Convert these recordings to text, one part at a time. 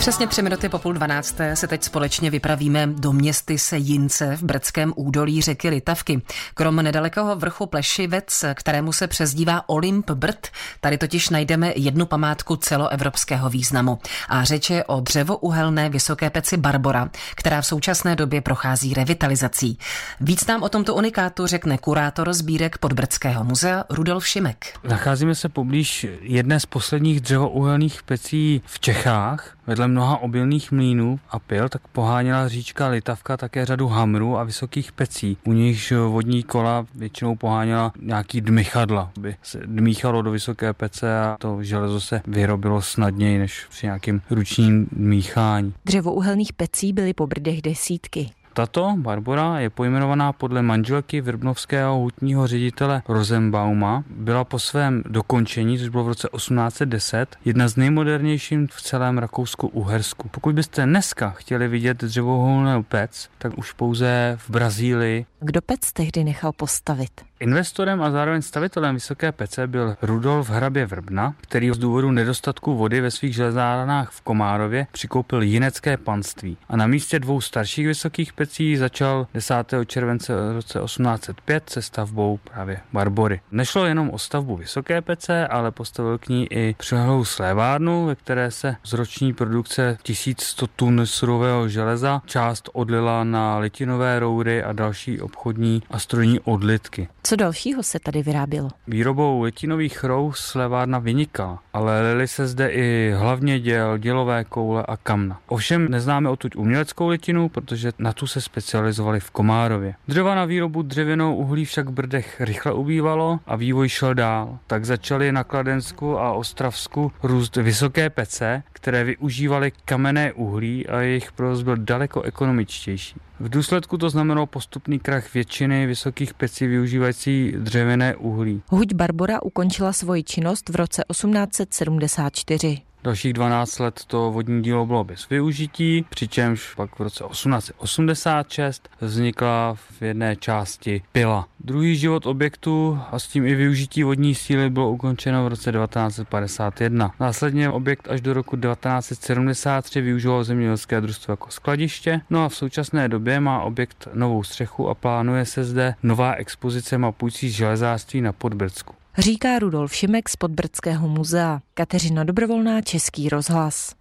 Přesně tři minuty po půl dvanácté se teď společně vypravíme do městy Sejince v brdském údolí řeky Litavky. Krom nedalekého vrchu Plešivec, kterému se přezdívá Olymp Brd, tady totiž najdeme jednu památku celoevropského významu. A řeč je o dřevouhelné vysoké peci Barbora, která v současné době prochází revitalizací. Víc nám o tomto unikátu řekne kurátor sbírek Podbrdského muzea Rudolf Šimek. Nacházíme se poblíž jedné z posledních dřevouhelných pecí v Čechách. Vedle mnoha obilných mlínů a pil tak poháněla říčka Litavka také řadu hamrů a vysokých pecí. U nichž vodní kola většinou poháněla nějaký dmychadla, aby se dmíchalo do vysoké pece a to železo se vyrobilo snadněji než při nějakým ručním míchání. Dřevouhelných pecí byly po brdech desítky. Tato Barbora je pojmenovaná podle manželky vrbnovského hutního ředitele Rosenbauma. Byla po svém dokončení, což bylo v roce 1810, jedna z nejmodernějších v celém Rakousku-Uhersku. Pokud byste dneska chtěli vidět dřevouhelnou pec, tak už pouze v Brazílii. Kdo pec tehdy nechal postavit? Investorem a zároveň stavitelem Vysoké pece byl Rudolf Hrabě Vrbna, který z důvodu nedostatku vody ve svých železárnách v Komárově přikoupil jinecké panství a na místě dvou starších vysokých pecí začal 10. července roce 1805 se stavbou právě Barbory. Nešlo jenom o stavbu Vysoké pece, ale postavil k ní i přilehlou slévárnu, ve které se z roční produkce 1100 tun surového železa část odlila na litinové roury a další obchodní a strojní odlitky. Co dalšího se tady vyrábělo? Výrobou letinových rou slevárna vynikala, ale lili se zde i hlavně děl, dělové koule a kamna. Ovšem neznáme odtud uměleckou letinu, protože na tu se specializovali v Komárově. Dřeva na výrobu dřevěnou uhlí však v Brdech rychle ubývalo a vývoj šel dál. Tak začaly na Kladensku a Ostravsku růst vysoké pece, které využívaly kamenné uhlí a jejich provoz byl daleko ekonomičtější. V důsledku to znamenalo postupný krach většiny vysokých pecí využívající dřevěné uhlí. Huť Barbora ukončila svoji činnost v roce 1874. Dalších 12 let to vodní dílo bylo bez využití, přičemž pak v roce 1886 vznikla v jedné části pila. Druhý život objektu a s tím i využití vodní síly bylo ukončeno v roce 1951. Následně objekt až do roku 1973 využíval zemědělské družstvo jako skladiště, no a v současné době má objekt novou střechu a plánuje se zde nová expozice mapující železářství na Podbrdsku. Říká Rudolf Šimek z Podbrdského muzea. Kateřina Dobrovolná, Český rozhlas.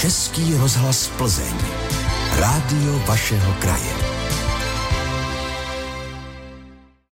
Český rozhlas Plzeň. Rádio vašeho kraje.